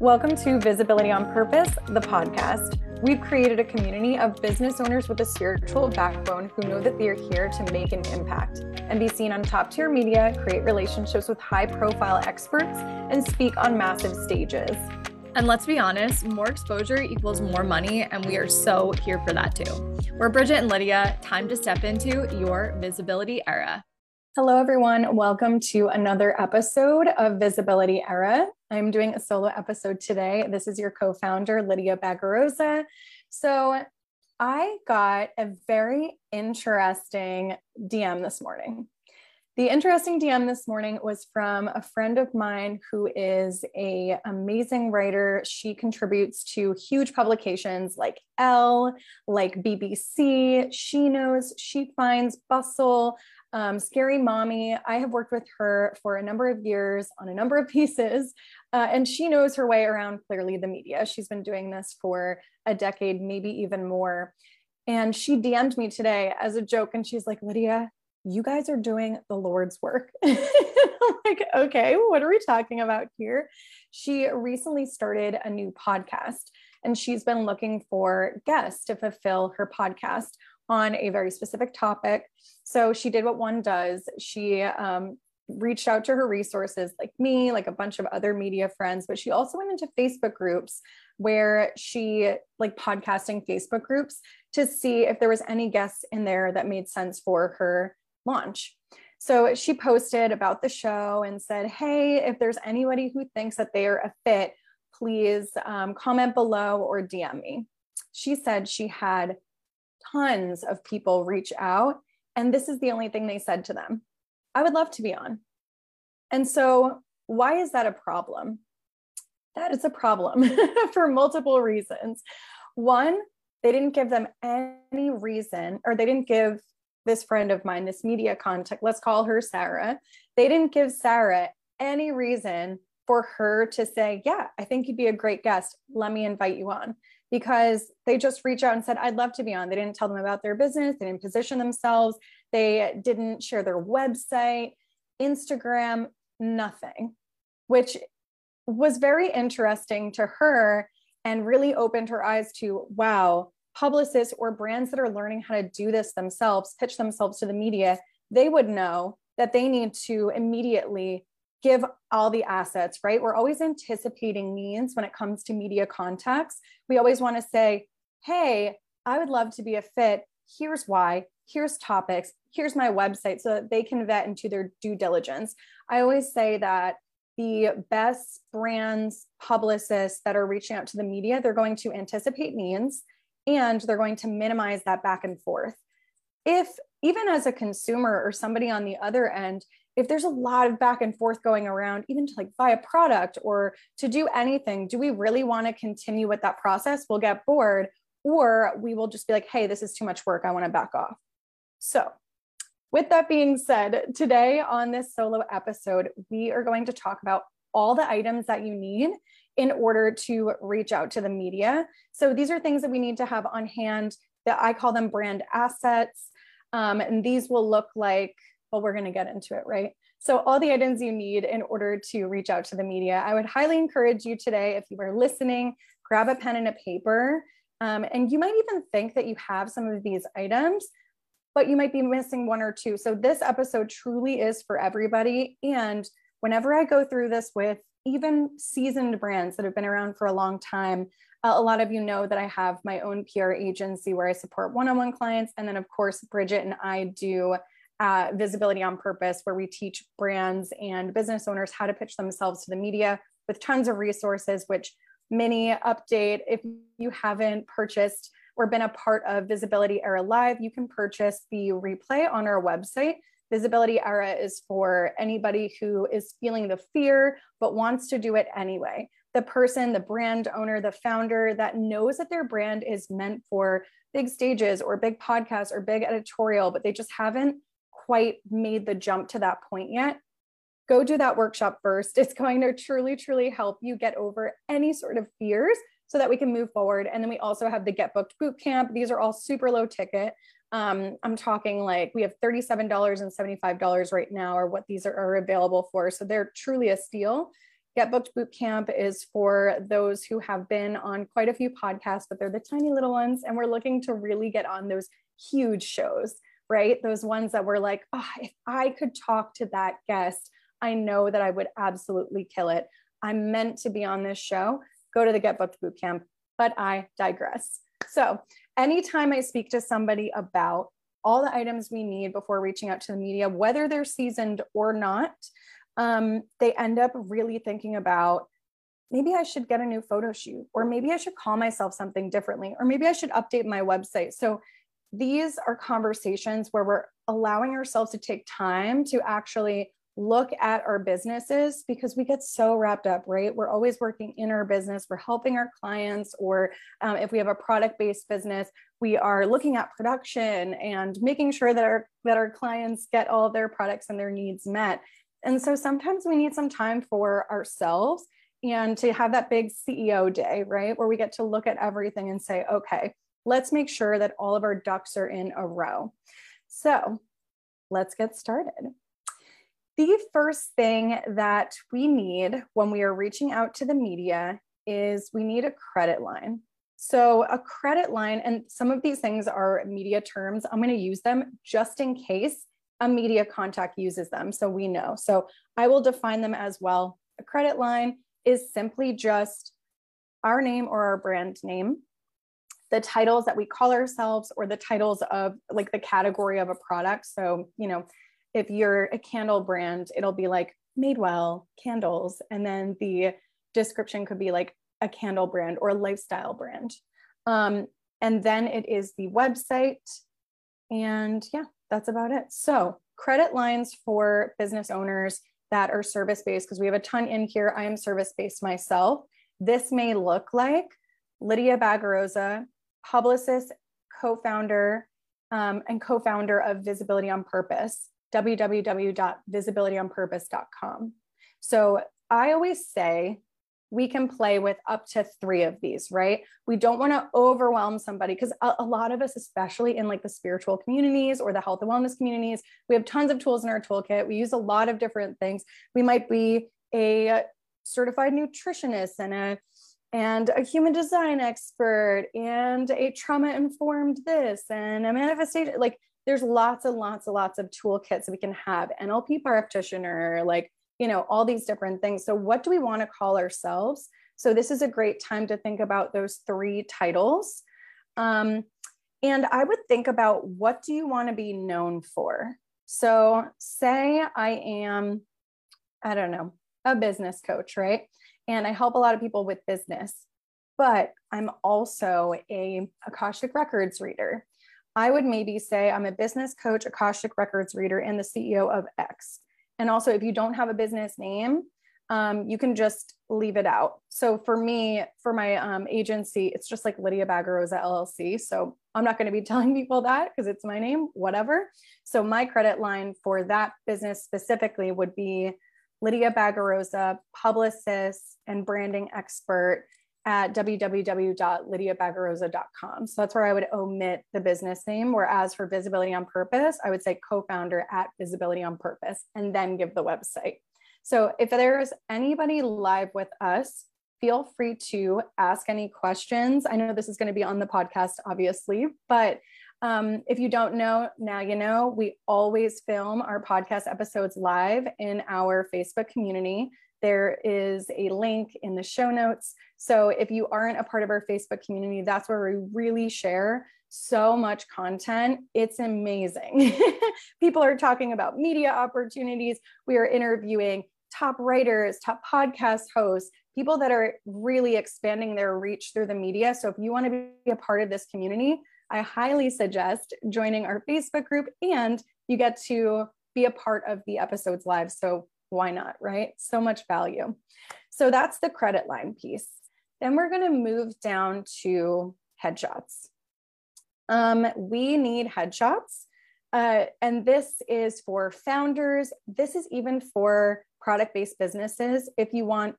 Welcome to Visibility on Purpose, the podcast. We've created a community of business owners with a spiritual backbone who know that they are here to make an impact and be seen on top tier media, create relationships with high profile experts, and speak on massive stages. And let's be honest, more exposure equals more money, and we are so here for that too. We're Bridget and Lydia. Time to step into your visibility era. Hello, everyone. Welcome to another episode of Visibility Era. I'm doing a solo episode today. This is your co founder, Lydia Bagarozza. So, I got a very interesting DM this morning. The interesting DM this morning was from a friend of mine who is a amazing writer. She contributes to huge publications like Elle, like BBC, She Knows, She Finds, Bustle, um, Scary Mommy, I have worked with her for a number of years on a number of pieces, uh, and she knows her way around clearly the media. She's been doing this for a decade, maybe even more. And she DM'd me today as a joke, and she's like, Lydia, you guys are doing the Lord's work. I'm like, okay, what are we talking about here? She recently started a new podcast and she's been looking for guests to fulfill her podcast on a very specific topic. So she did what one does. She um, reached out to her resources like me, like a bunch of other media friends, but she also went into Facebook groups where she like podcasting Facebook groups to see if there was any guests in there that made sense for her launch. So she posted about the show and said, Hey, if there's anybody who thinks that they are a fit, please um, comment below or DM me. She said she had tons of people reach out. And this is the only thing they said to them I would love to be on. And so, why is that a problem? That is a problem for multiple reasons. One, they didn't give them any reason, or they didn't give this friend of mine, this media contact, let's call her Sarah, they didn't give Sarah any reason for her to say, Yeah, I think you'd be a great guest. Let me invite you on because they just reached out and said, I'd love to be on. They didn't tell them about their business, they didn't position themselves, they didn't share their website, Instagram, nothing, which was very interesting to her and really opened her eyes to wow, publicists or brands that are learning how to do this themselves, pitch themselves to the media, they would know that they need to immediately give all the assets, right? We're always anticipating needs when it comes to media contacts. We always want to say, hey, I would love to be a fit. Here's why. Here's topics. Here's my website so that they can vet into their due diligence. I always say that the best brands, publicists that are reaching out to the media, they're going to anticipate needs and they're going to minimize that back and forth. If even as a consumer or somebody on the other end, if there's a lot of back and forth going around, even to like buy a product or to do anything, do we really want to continue with that process? We'll get bored, or we will just be like, hey, this is too much work. I want to back off. So, with that being said, today on this solo episode, we are going to talk about all the items that you need in order to reach out to the media. So, these are things that we need to have on hand that I call them brand assets. Um, and these will look like well, we're going to get into it, right? So, all the items you need in order to reach out to the media. I would highly encourage you today, if you are listening, grab a pen and a paper. Um, and you might even think that you have some of these items, but you might be missing one or two. So, this episode truly is for everybody. And whenever I go through this with even seasoned brands that have been around for a long time, uh, a lot of you know that I have my own PR agency where I support one on one clients. And then, of course, Bridget and I do uh, Visibility on Purpose, where we teach brands and business owners how to pitch themselves to the media with tons of resources, which many update. If you haven't purchased or been a part of Visibility Era Live, you can purchase the replay on our website. Visibility Era is for anybody who is feeling the fear but wants to do it anyway. The person, the brand owner, the founder that knows that their brand is meant for big stages or big podcasts or big editorial, but they just haven't quite made the jump to that point yet, go do that workshop first. It's going to truly, truly help you get over any sort of fears so that we can move forward. And then we also have the Get Booked Boot Camp. These are all super low ticket. Um, I'm talking like we have $37 and $75 right now, or what these are, are available for. So they're truly a steal. Get Booked Bootcamp is for those who have been on quite a few podcasts, but they're the tiny little ones. And we're looking to really get on those huge shows, right? Those ones that were like, oh, if I could talk to that guest, I know that I would absolutely kill it. I'm meant to be on this show. Go to the Get Booked Bootcamp, but I digress. So, anytime I speak to somebody about all the items we need before reaching out to the media, whether they're seasoned or not, um, they end up really thinking about maybe I should get a new photo shoot, or maybe I should call myself something differently, or maybe I should update my website. So these are conversations where we're allowing ourselves to take time to actually look at our businesses because we get so wrapped up, right? We're always working in our business, we're helping our clients, or um, if we have a product based business, we are looking at production and making sure that our that our clients get all their products and their needs met. And so sometimes we need some time for ourselves and to have that big CEO day, right? Where we get to look at everything and say, okay, let's make sure that all of our ducks are in a row. So let's get started. The first thing that we need when we are reaching out to the media is we need a credit line. So, a credit line, and some of these things are media terms. I'm going to use them just in case a media contact uses them. So, we know. So, I will define them as well. A credit line is simply just our name or our brand name, the titles that we call ourselves, or the titles of like the category of a product. So, you know, if you're a candle brand, it'll be like Madewell candles. And then the description could be like a candle brand or a lifestyle brand. Um, and then it is the website. And yeah, that's about it. So, credit lines for business owners that are service based, because we have a ton in here. I am service based myself. This may look like Lydia Bagarozza, publicist, co founder, um, and co founder of Visibility on Purpose www.visibilityonpurpose.com. So I always say we can play with up to three of these, right? We don't want to overwhelm somebody because a, a, lot of us, especially in like the spiritual communities or the health and wellness communities, we have tons of tools in our toolkit. We use a lot of different things. We might be a certified nutritionist and a and a human design expert and a trauma informed this and a manifestation like there's lots and lots and lots of toolkits we can have nlp practitioner like you know all these different things. So what do we want to call ourselves? So this is a great time to think about those three titles. Um, and i would think about what do you want to be known for? So say i am i don't know a business coach right and i help a lot of people with business but i'm also a akashic records reader I would maybe say I'm a business coach, Akashic Records reader, and the CEO of X. And also, if you don't have a business name, um, you can just leave it out. So for me, for my um, agency, it's just like Lydia Bagarozza LLC. So I'm not going to be telling people that because it's my name, whatever. So my credit line for that business specifically would be Lydia Bagarozza, publicist and branding expert at www.lydiabagarozza.com. So that's where I would omit the business name. Whereas for Visibility on Purpose, I would say co founder at Visibility on Purpose and then give the website. So if there's anybody live with us, feel free to ask any questions. I know this is going to be on the podcast, obviously, but um, if you don't know, now you know, we always film our podcast episodes live in our Facebook community. There is a link in the show notes. So if you aren't a part of our Facebook community, that's where we really share so much content. It's amazing. People are talking about media opportunities. We are interviewing top writers, top podcast hosts, people that are really expanding their reach through the media. So if you want to be a part of this community, I highly suggest joining our Facebook group and you get to be a part of the episodes live. So why not, right? So much value. So that's the credit line piece. Then we're going to move down to headshots. Um, we need headshots. Uh, and this is for founders. This is even for product based businesses if you want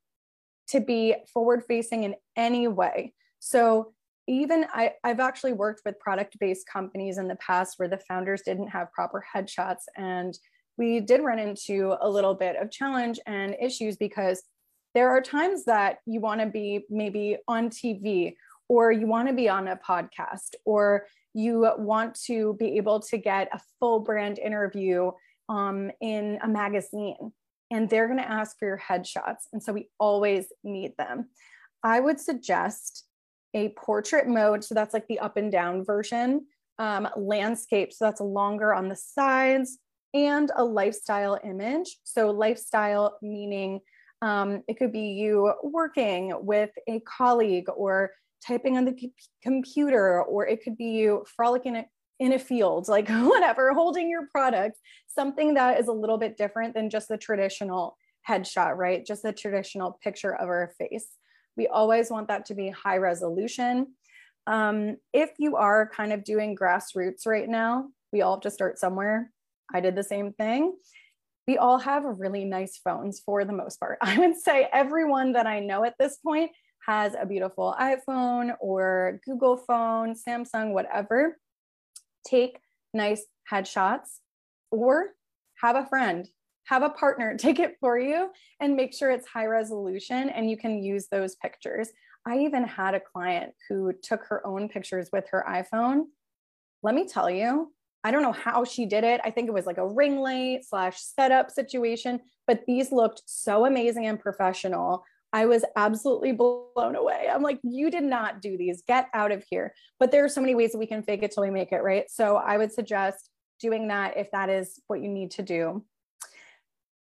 to be forward facing in any way. So, even I, I've actually worked with product based companies in the past where the founders didn't have proper headshots and we did run into a little bit of challenge and issues because there are times that you want to be maybe on TV or you want to be on a podcast or you want to be able to get a full brand interview um, in a magazine and they're going to ask for your headshots. And so we always need them. I would suggest a portrait mode. So that's like the up and down version, um, landscape. So that's longer on the sides, and a lifestyle image. So, lifestyle meaning um, it could be you working with a colleague or typing on the c- computer, or it could be you frolicking in a field, like whatever, holding your product, something that is a little bit different than just the traditional headshot, right? Just the traditional picture of our face. We always want that to be high resolution. Um, if you are kind of doing grassroots right now, we all have to start somewhere. I did the same thing. We all have really nice phones for the most part. I would say everyone that I know at this point has a beautiful iPhone or Google phone, Samsung, whatever take nice headshots or have a friend have a partner take it for you and make sure it's high resolution and you can use those pictures i even had a client who took her own pictures with her iphone let me tell you i don't know how she did it i think it was like a ring light slash setup situation but these looked so amazing and professional I was absolutely blown away. I'm like, you did not do these. Get out of here. But there are so many ways that we can fake it till we make it, right? So I would suggest doing that if that is what you need to do.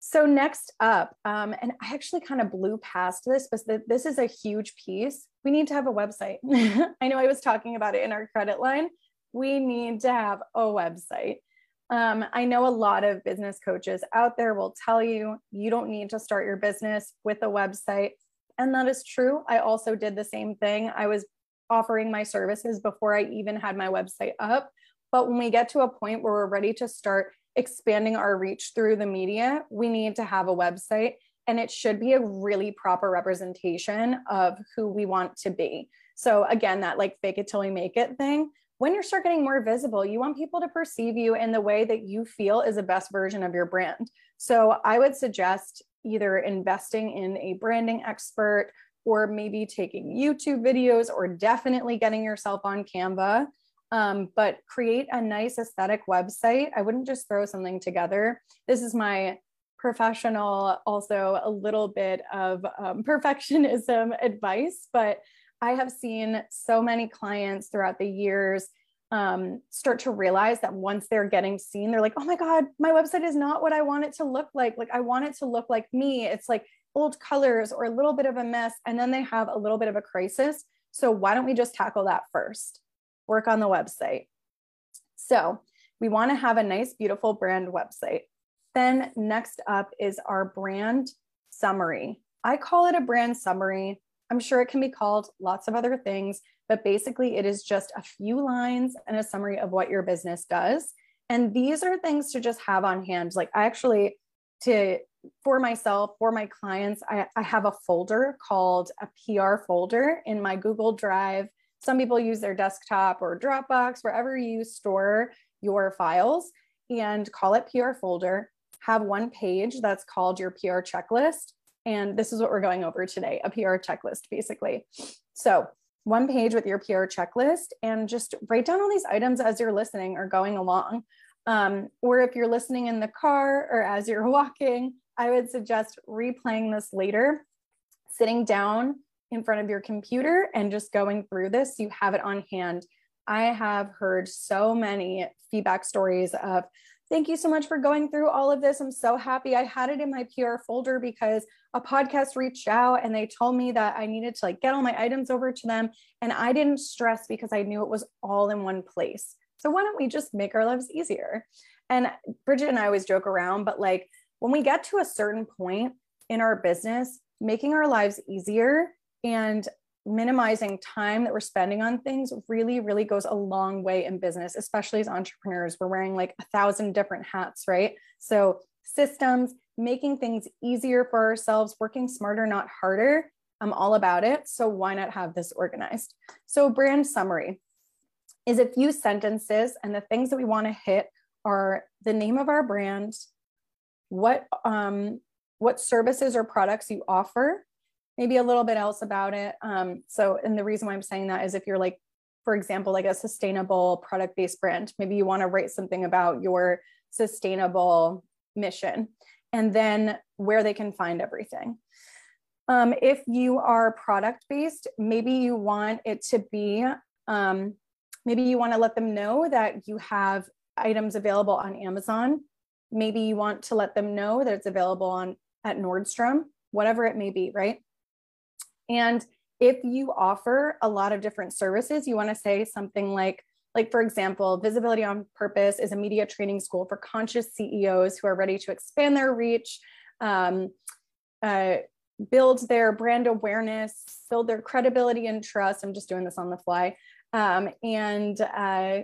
So next up, um, and I actually kind of blew past this, but this is a huge piece. We need to have a website. I know I was talking about it in our credit line. We need to have a website. Um, I know a lot of business coaches out there will tell you you don't need to start your business with a website. And that is true. I also did the same thing. I was offering my services before I even had my website up. But when we get to a point where we're ready to start expanding our reach through the media, we need to have a website and it should be a really proper representation of who we want to be. So, again, that like fake it till we make it thing when you start getting more visible, you want people to perceive you in the way that you feel is the best version of your brand. So I would suggest either investing in a branding expert or maybe taking YouTube videos or definitely getting yourself on Canva. Um, but create a nice aesthetic website. I wouldn't just throw something together. This is my professional, also a little bit of um, perfectionism advice, but I have seen so many clients throughout the years um, start to realize that once they're getting seen, they're like, oh my God, my website is not what I want it to look like. Like, I want it to look like me. It's like old colors or a little bit of a mess. And then they have a little bit of a crisis. So, why don't we just tackle that first? Work on the website. So, we want to have a nice, beautiful brand website. Then, next up is our brand summary. I call it a brand summary I'm sure it can be called lots of other things, but basically it is just a few lines and a summary of what your business does. And these are things to just have on hand. Like I actually, to for myself, for my clients, I, I have a folder called a PR folder in my Google Drive. Some people use their desktop or Dropbox, wherever you store your files, and call it PR folder. Have one page that's called your PR checklist and this is what we're going over today a PR checklist, basically. So, one page with your PR checklist, and just write down all these items as you're listening or going along. Um, or if you're listening in the car or as you're walking, I would suggest replaying this later, sitting down in front of your computer and just going through this. You have it on hand. I have heard so many feedback stories of, Thank you so much for going through all of this. I'm so happy. I had it in my PR folder because a podcast reached out and they told me that I needed to like get all my items over to them and I didn't stress because I knew it was all in one place. So why don't we just make our lives easier? And Bridget and I always joke around, but like when we get to a certain point in our business, making our lives easier and minimizing time that we're spending on things really really goes a long way in business especially as entrepreneurs. We're wearing like a thousand different hats right? So systems making things easier for ourselves working smarter not harder i'm all about it. So why not have this organized? So brand summary is a few sentences and the things that we want to hit are the name of our brand what um what services or products you offer maybe a little bit else about it. Um, so, and the reason why I'm saying that is if you're like, for example, like a sustainable product based brand, maybe you want to write something about your sustainable mission and then where they can find everything. Um, if you are product based, maybe you want it to be, um, maybe you want to let them know that you have items available on Amazon. Maybe you want to let them know that it's available on at Nordstrom, whatever it may be, right? And if you offer a lot of different services, you want to say something like, like for example, Visibility on Purpose is a media training school for conscious CEOs who are ready to expand their reach, um, uh, build their brand awareness, build their credibility and trust. I'm just doing this on the fly, um, and uh,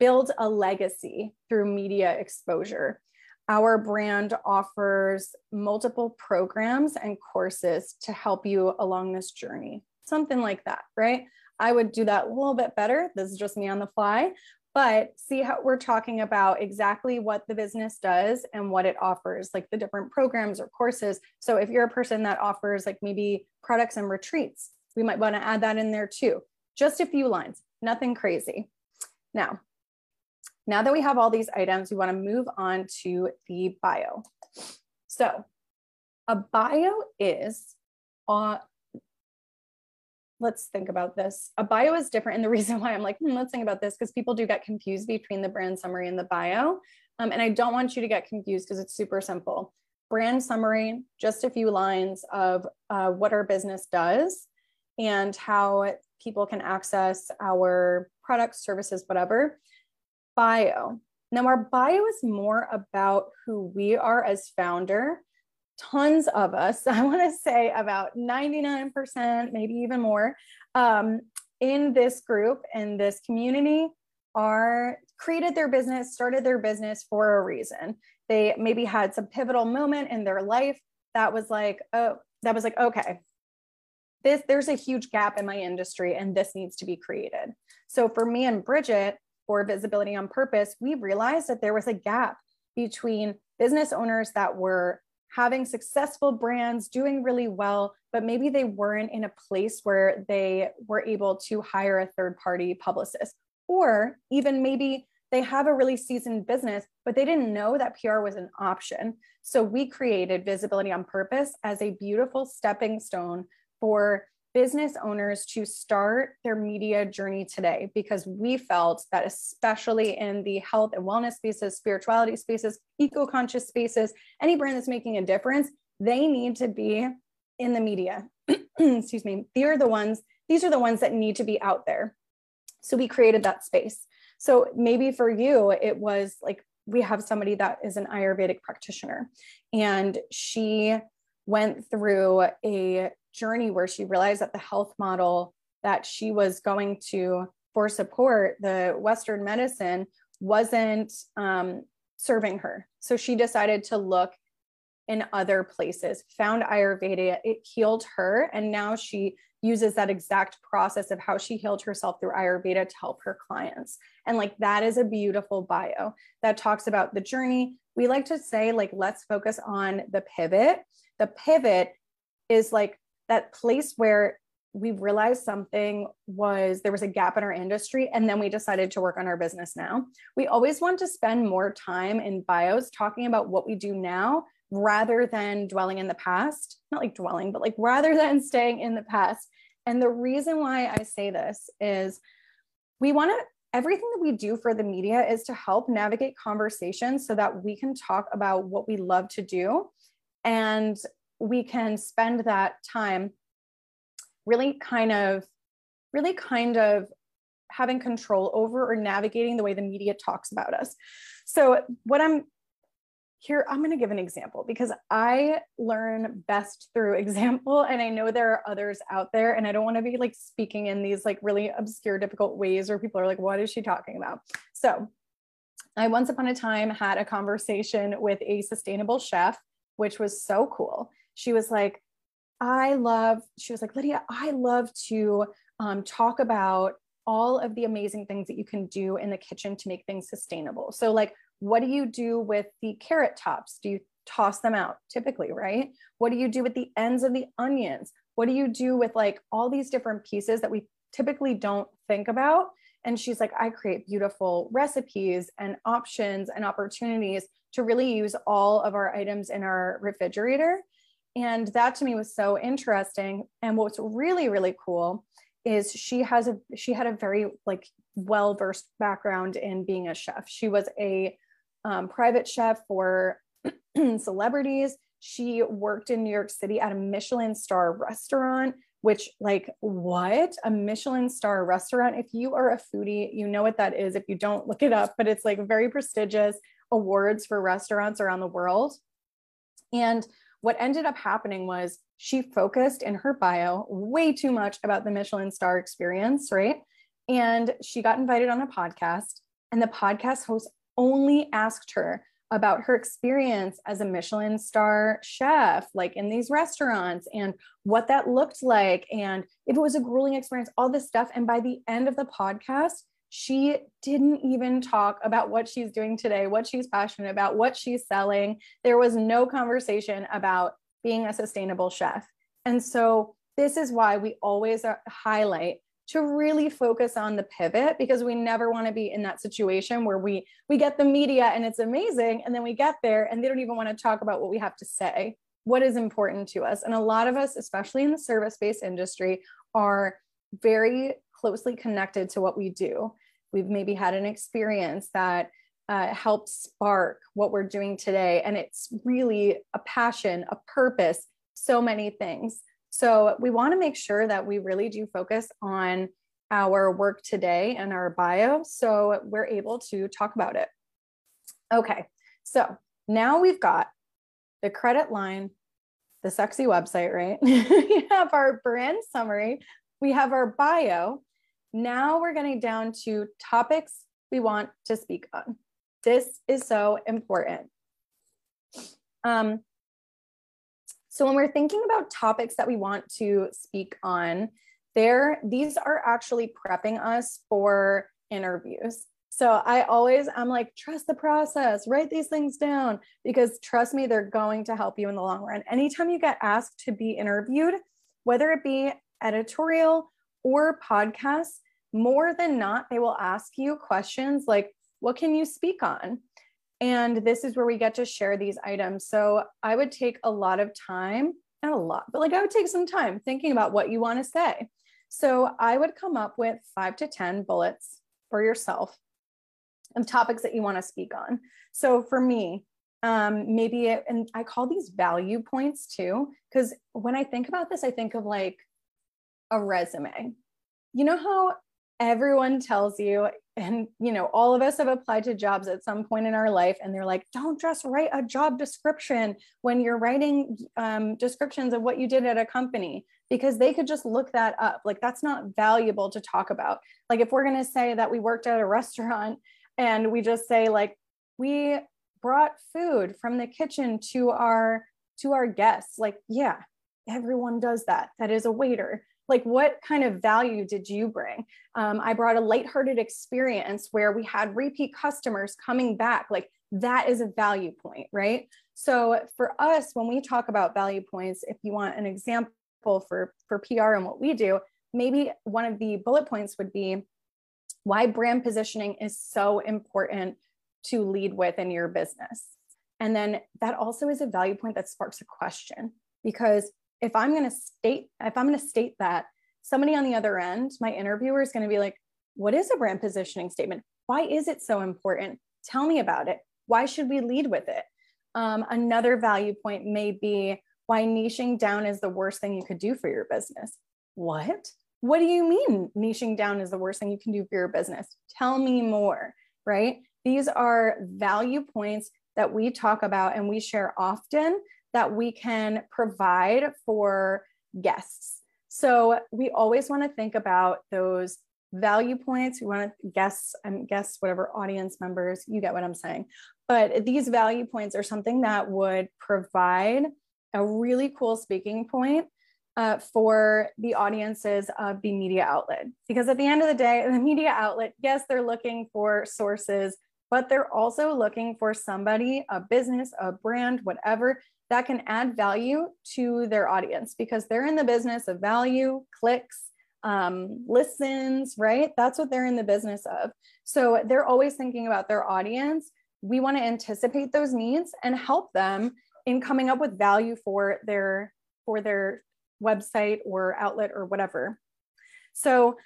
build a legacy through media exposure. Our brand offers multiple programs and courses to help you along this journey, something like that, right? I would do that a little bit better. This is just me on the fly, but see how we're talking about exactly what the business does and what it offers, like the different programs or courses. So if you're a person that offers like maybe products and retreats, we might want to add that in there too. Just a few lines, nothing crazy. Now, now that we have all these items, we want to move on to the bio. So a bio is, uh, let's think about this. A bio is different. And the reason why I'm like, hmm, let's think about this, because people do get confused between the brand summary and the bio. Um, and I don't want you to get confused because it's super simple. Brand summary, just a few lines of uh, what our business does and how people can access our products, services, whatever bio. Now, our bio is more about who we are as founder. Tons of us, I want to say about 99%, maybe even more, um, in this group in this community are created their business, started their business for a reason. They maybe had some pivotal moment in their life that was like, oh, that was like, okay, this there's a huge gap in my industry and this needs to be created. So for me and Bridget, for visibility on purpose, we realized that there was a gap between business owners that were having successful brands, doing really well, but maybe they weren't in a place where they were able to hire a third party publicist. Or even maybe they have a really seasoned business, but they didn't know that PR was an option. So we created Visibility on Purpose as a beautiful stepping stone for business owners to start their media journey today because we felt that especially in the health and wellness spaces spirituality spaces eco-conscious spaces any brand that's making a difference they need to be in the media. Excuse me. They are the ones these are the ones that need to be out there. So we created that space. So maybe for you it was like we have somebody that is an ayurvedic practitioner and she went through a journey where she realized that the health model that she was going to for support, the Western medicine, wasn't um, serving her. So she decided to look in other places, found Ayurveda, it healed her. And now she uses that exact process of how she healed herself through Ayurveda to help her clients. And like that is a beautiful bio that talks about the journey. We like to say, like, let's focus on the pivot. The pivot is like that place where we realized something was there was a gap in our industry and then we decided to work on our business now. We always want to spend more time in bios talking about what we do now rather than dwelling in the past. Not like dwelling but like rather than staying in the past. And the reason why i say this is we want to everything that we do for the media is to help navigate conversations so that we can talk about what we love to do and we can spend that time really kind of really kind of having control over or navigating the way the media talks about us. So what i'm here i'm going to give an example because i learn best through example and i know there are others out there and i don't want to be like speaking in these like really obscure difficult ways where people are like what is she talking about? So i once upon a time had a conversation with a sustainable chef which was so cool she was like, I love, she was like, Lydia, I love to um, talk about all of the amazing things that you can do in the kitchen to make things sustainable. So, like, what do you do with the carrot tops? Do you toss them out typically, right? What do you do with the ends of the onions? What do you do with like all these different pieces that we typically don't think about? And she's like, I create beautiful recipes and options and opportunities to really use all of our items in our refrigerator. And that to me was so interesting. And what's really, really cool is she has a she had a very like well versed background in being a chef. She was a um, private chef for celebrities. She worked in New York City at a Michelin star restaurant, which, like, what? A Michelin star restaurant? If you are a foodie, you know what that is. If you don't, look it up, but it's like very prestigious awards for restaurants around the world. And what ended up happening was she focused in her bio way too much about the Michelin star experience, right? And she got invited on a podcast, and the podcast host only asked her about her experience as a Michelin star chef, like in these restaurants, and what that looked like, and if it was a grueling experience, all this stuff. And by the end of the podcast, she didn't even talk about what she's doing today, what she's passionate about, what she's selling. There was no conversation about being a sustainable chef. And so, this is why we always uh, highlight to really focus on the pivot because we never want to be in that situation where we we get the media and it's amazing and then we get there and they don't even want to talk about what we have to say what is important to us and a lot of us especially in the service based industry are very closely connected to what we do we've maybe had an experience that uh, spark what we're doing today and it's really a passion a purpose so many things so we want to make sure that we really do focus on our work today and our bio so we're able to talk about it. Okay, so now we've got the credit line, the sexy website, right? we have our brand summary, we have our bio. Now we're getting down to topics we want to speak on. This is so important. Um, so when we're thinking about topics that we want to speak on, there these are actually prepping us for interviews. So I always I'm like trust the process, write these things down because trust me they're going to help you in the long run. Anytime you get asked to be interviewed, whether it be editorial or podcasts, more than not they will ask you questions like what can you speak on? And this is where we get to share these items. So I would take a lot of time, not a lot, but like I would take some time thinking about what you want to say. So I would come up with five to 10 bullets for yourself of topics that you want to speak on. So for me, um, maybe, it, and I call these value points too, because when I think about this, I think of like a resume. You know how everyone tells you and you know all of us have applied to jobs at some point in our life and they're like don't just write a job description when you're writing um, descriptions of what you did at a company because they could just look that up. Like that's not valuable to talk about. Like if we're going to say that we worked at a restaurant and we just say like we brought food from the kitchen to our to our guests like yeah everyone does that. That is a waiter like what kind of value did you bring? Um, i brought a lighthearted experience where we had repeat customers coming back. Like that is a value point right? So for us when we talk about value points if you want an example for for pr and what we do maybe one of the bullet points would be why brand positioning is so important to lead with in your business. And then that also is a value point that sparks a question because if I'm going to state, if I'm going to state that, somebody on the other end, my interviewer is going to be like, what is a brand positioning statement? Why is it so important? Tell me about it. Why should we lead with it? Um, another value point may be why niching down is the worst thing you could do for your business. What? What do you mean niching down is the worst thing you can do for your business? Tell me more, right? These are value points that we talk about and we share often that we can provide for guests. So we always want to think about those value points. We want to and guess whatever audience members, you get what I'm saying. But these value points are something that would provide a really cool speaking point uh, for the audiences of the media outlet. Because at the end of the day, the media outlet, yes, they're looking for sources but they're also looking for somebody, a business, a brand, whatever, that can add value to their audience because they're in the business of value, clicks, um, listens, right? That's what they're in the business of. So they're always thinking about their audience. We want to anticipate those needs and help them in coming up with value for their for their website or outlet or whatever. So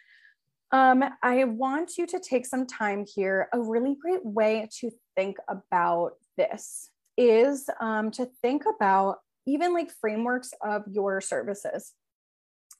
um, I want you to take some time here. A really great way to think about this is um, to think about even like frameworks of your services.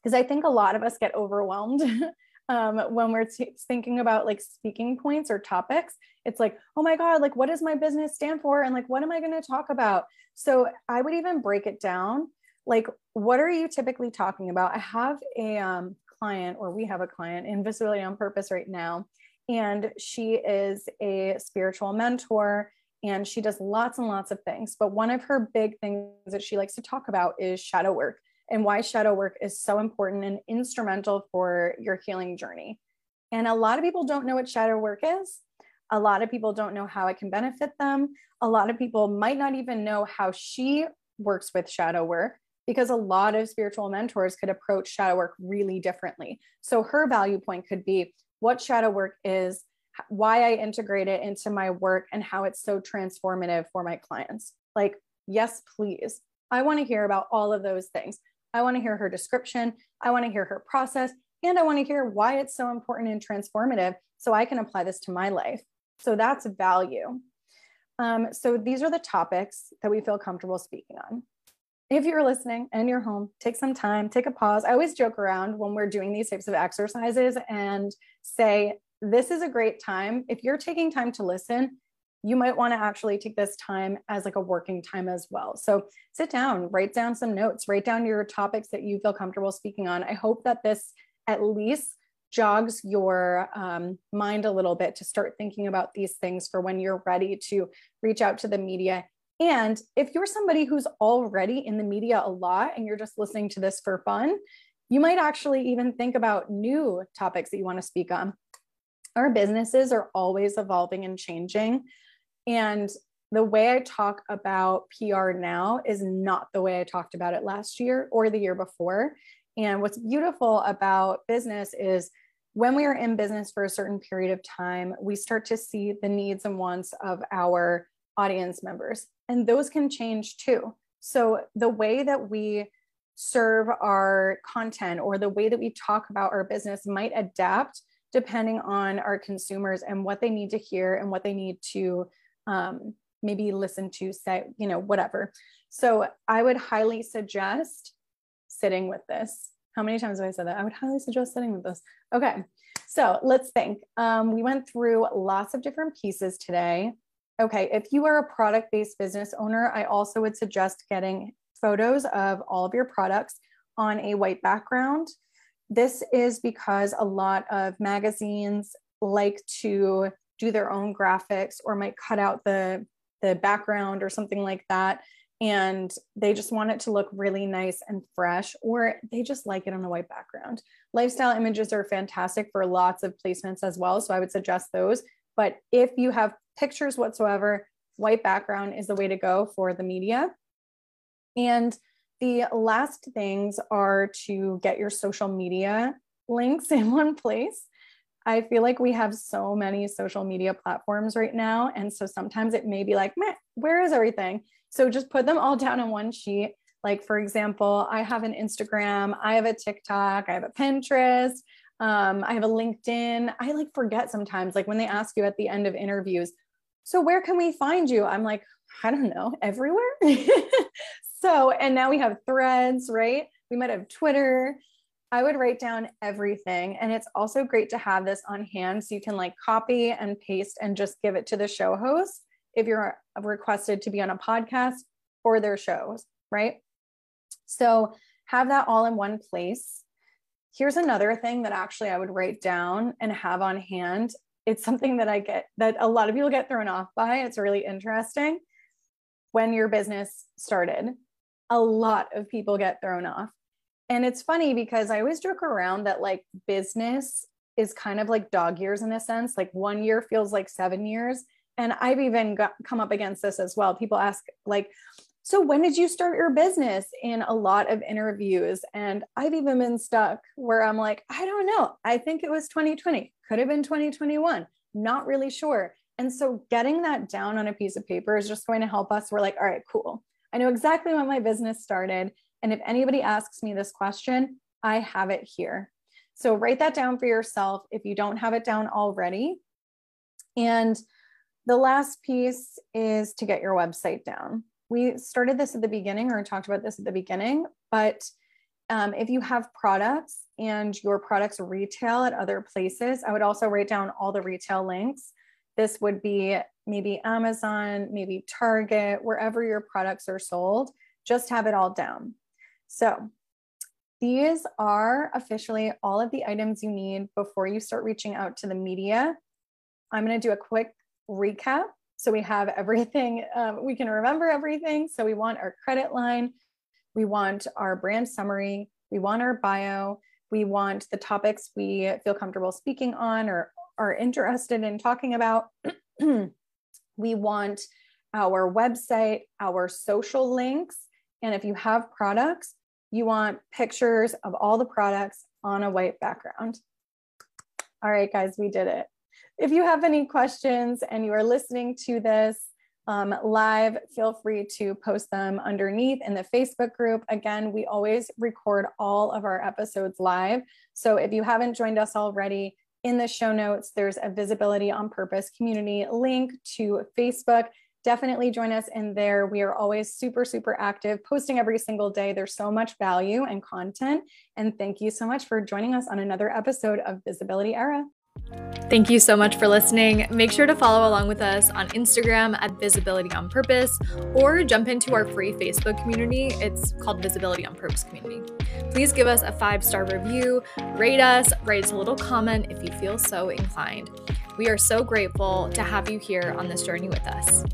Because I think a lot of us get overwhelmed um, when we're t- thinking about like speaking points or topics. It's like, oh my God, like what does my business stand for? And like, what am I going to talk about? So I would even break it down. Like, what are you typically talking about? I have a um, client, or we have a client in Visibility on Purpose right now, and she is a spiritual mentor and she does lots and lots of things. But one of her big things that she likes to talk about is shadow work and why shadow work is so important and instrumental for your healing journey. And a lot of people don't know what shadow work is. A lot of people don't know how it can benefit them. A lot of people might not even know how she works with shadow work because a lot of spiritual mentors could approach shadow work really differently. So her value point could be what shadow work is, why I integrate it into my work and how it's so transformative for my clients. Like, yes, please. I want to hear about all of those things. I want to hear her description. I want to hear her process. And I want to hear why it's so important and transformative so I can apply this to my life. So that's value. Um, so these are the topics that we feel comfortable speaking on. If you're listening and you're home, take some time, take a pause. I always joke around when we're doing these types of exercises and say, this is a great time. If you're taking time to listen, you might want to actually take this time as like a working time as well. So sit down, write down some notes, write down your topics that you feel comfortable speaking on. I hope that this at least jogs your um, mind a little bit to start thinking about these things for when you're ready to reach out to the media. And if you're somebody who's already in the media a lot and you're just listening to this for fun, you might actually even think about new topics that you want to speak on our businesses are always evolving and changing. And the way I talk about PR now is not the way I talked about it last year or the year before. And what's beautiful about business is when we are in business for a certain period of time, we start to see the needs and wants of our audience members, and those can change too. So, the way that we serve our content or the way that we talk about our business might adapt depending on our consumers and what they need to hear and what they need to um, maybe listen to, say, you know, whatever. So I would highly suggest sitting with this. How many times have I said that? I would highly suggest sitting with this. Okay. So let's think. Um, we went through lots of different pieces today. Okay. If you are a product based business owner, I also would suggest getting photos of all of your products on a white background. This is because a lot of magazines like to do their own graphics or might cut out the the background or something like that and they just want it to look really nice and fresh or they just like it on a white background. Lifestyle images are fantastic for lots of placements as well, so I would suggest those. But if you have pictures whatsoever, white background is the way to go for the media. And the last things are to get your social media links in one place. I feel like we have so many social media platforms right now. And so sometimes it may be like, where is everything? So just put them all down in one sheet. Like, for example, I have an Instagram, I have a TikTok, I have a Pinterest, um, I have a LinkedIn. I like forget sometimes, like when they ask you at the end of interviews, so where can we find you? I'm like, I don't know, everywhere. So, and now we have threads, right? We might have Twitter. I would write down everything. And it's also great to have this on hand so you can like copy and paste and just give it to the show host if you're requested to be on a podcast or their shows, right? So, have that all in one place. Here's another thing that actually I would write down and have on hand. It's something that I get that a lot of people get thrown off by. It's really interesting when your business started a lot of people get thrown off. And it's funny because I always joke around that like business is kind of like dog years in a sense. Like one year feels like seven years, And I've even got, come up against this as well. People ask, like, so when did you start your business? in a lot of interviews. And i've even been stuck where i'm like i don't know. I think it was 2020 could have been 2021 not really sure. And so getting that down on a piece of paper is just going to help us. We're like all right cool i know exactly when my business started and if anybody asks me this question i have it here. So write that down for yourself if you don't have it down already. And the last piece is to get your website down. We started this at the beginning or talked about this at the beginning, but um, if you have products and your products retail at other places, I would also write down all the retail links. This would be maybe Amazon, maybe Target, wherever your products are sold, just have it all down. So these are officially all of the items you need before you start reaching out to the media. I'm going to do a quick recap so we have everything, um, we can remember everything. So we want our credit line, we want our brand summary, we want our bio, we want the topics we feel comfortable speaking on or are interested in talking about. we want our website, our social links. And if you have products, you want pictures of all the products on a white background. All right, guys, we did it. If you have any questions and you are listening to this um, live, feel free to post them underneath in the Facebook group. Again, we always record all of our episodes live. So if you haven't joined us already, in the show notes, there's a Visibility on Purpose community link to Facebook. Definitely join us in there. We are always super, super active, posting every single day. There's so much value and content. And thank you so much for joining us on another episode of Visibility Era. Thank you so much for listening. Make sure to follow along with us on Instagram at Visibility on Purpose or jump into our free Facebook community. It's called Visibility on Purpose Community. Please give us a five star review, rate us, write us a little comment if you feel so inclined. We are so grateful to have you here on this journey with us.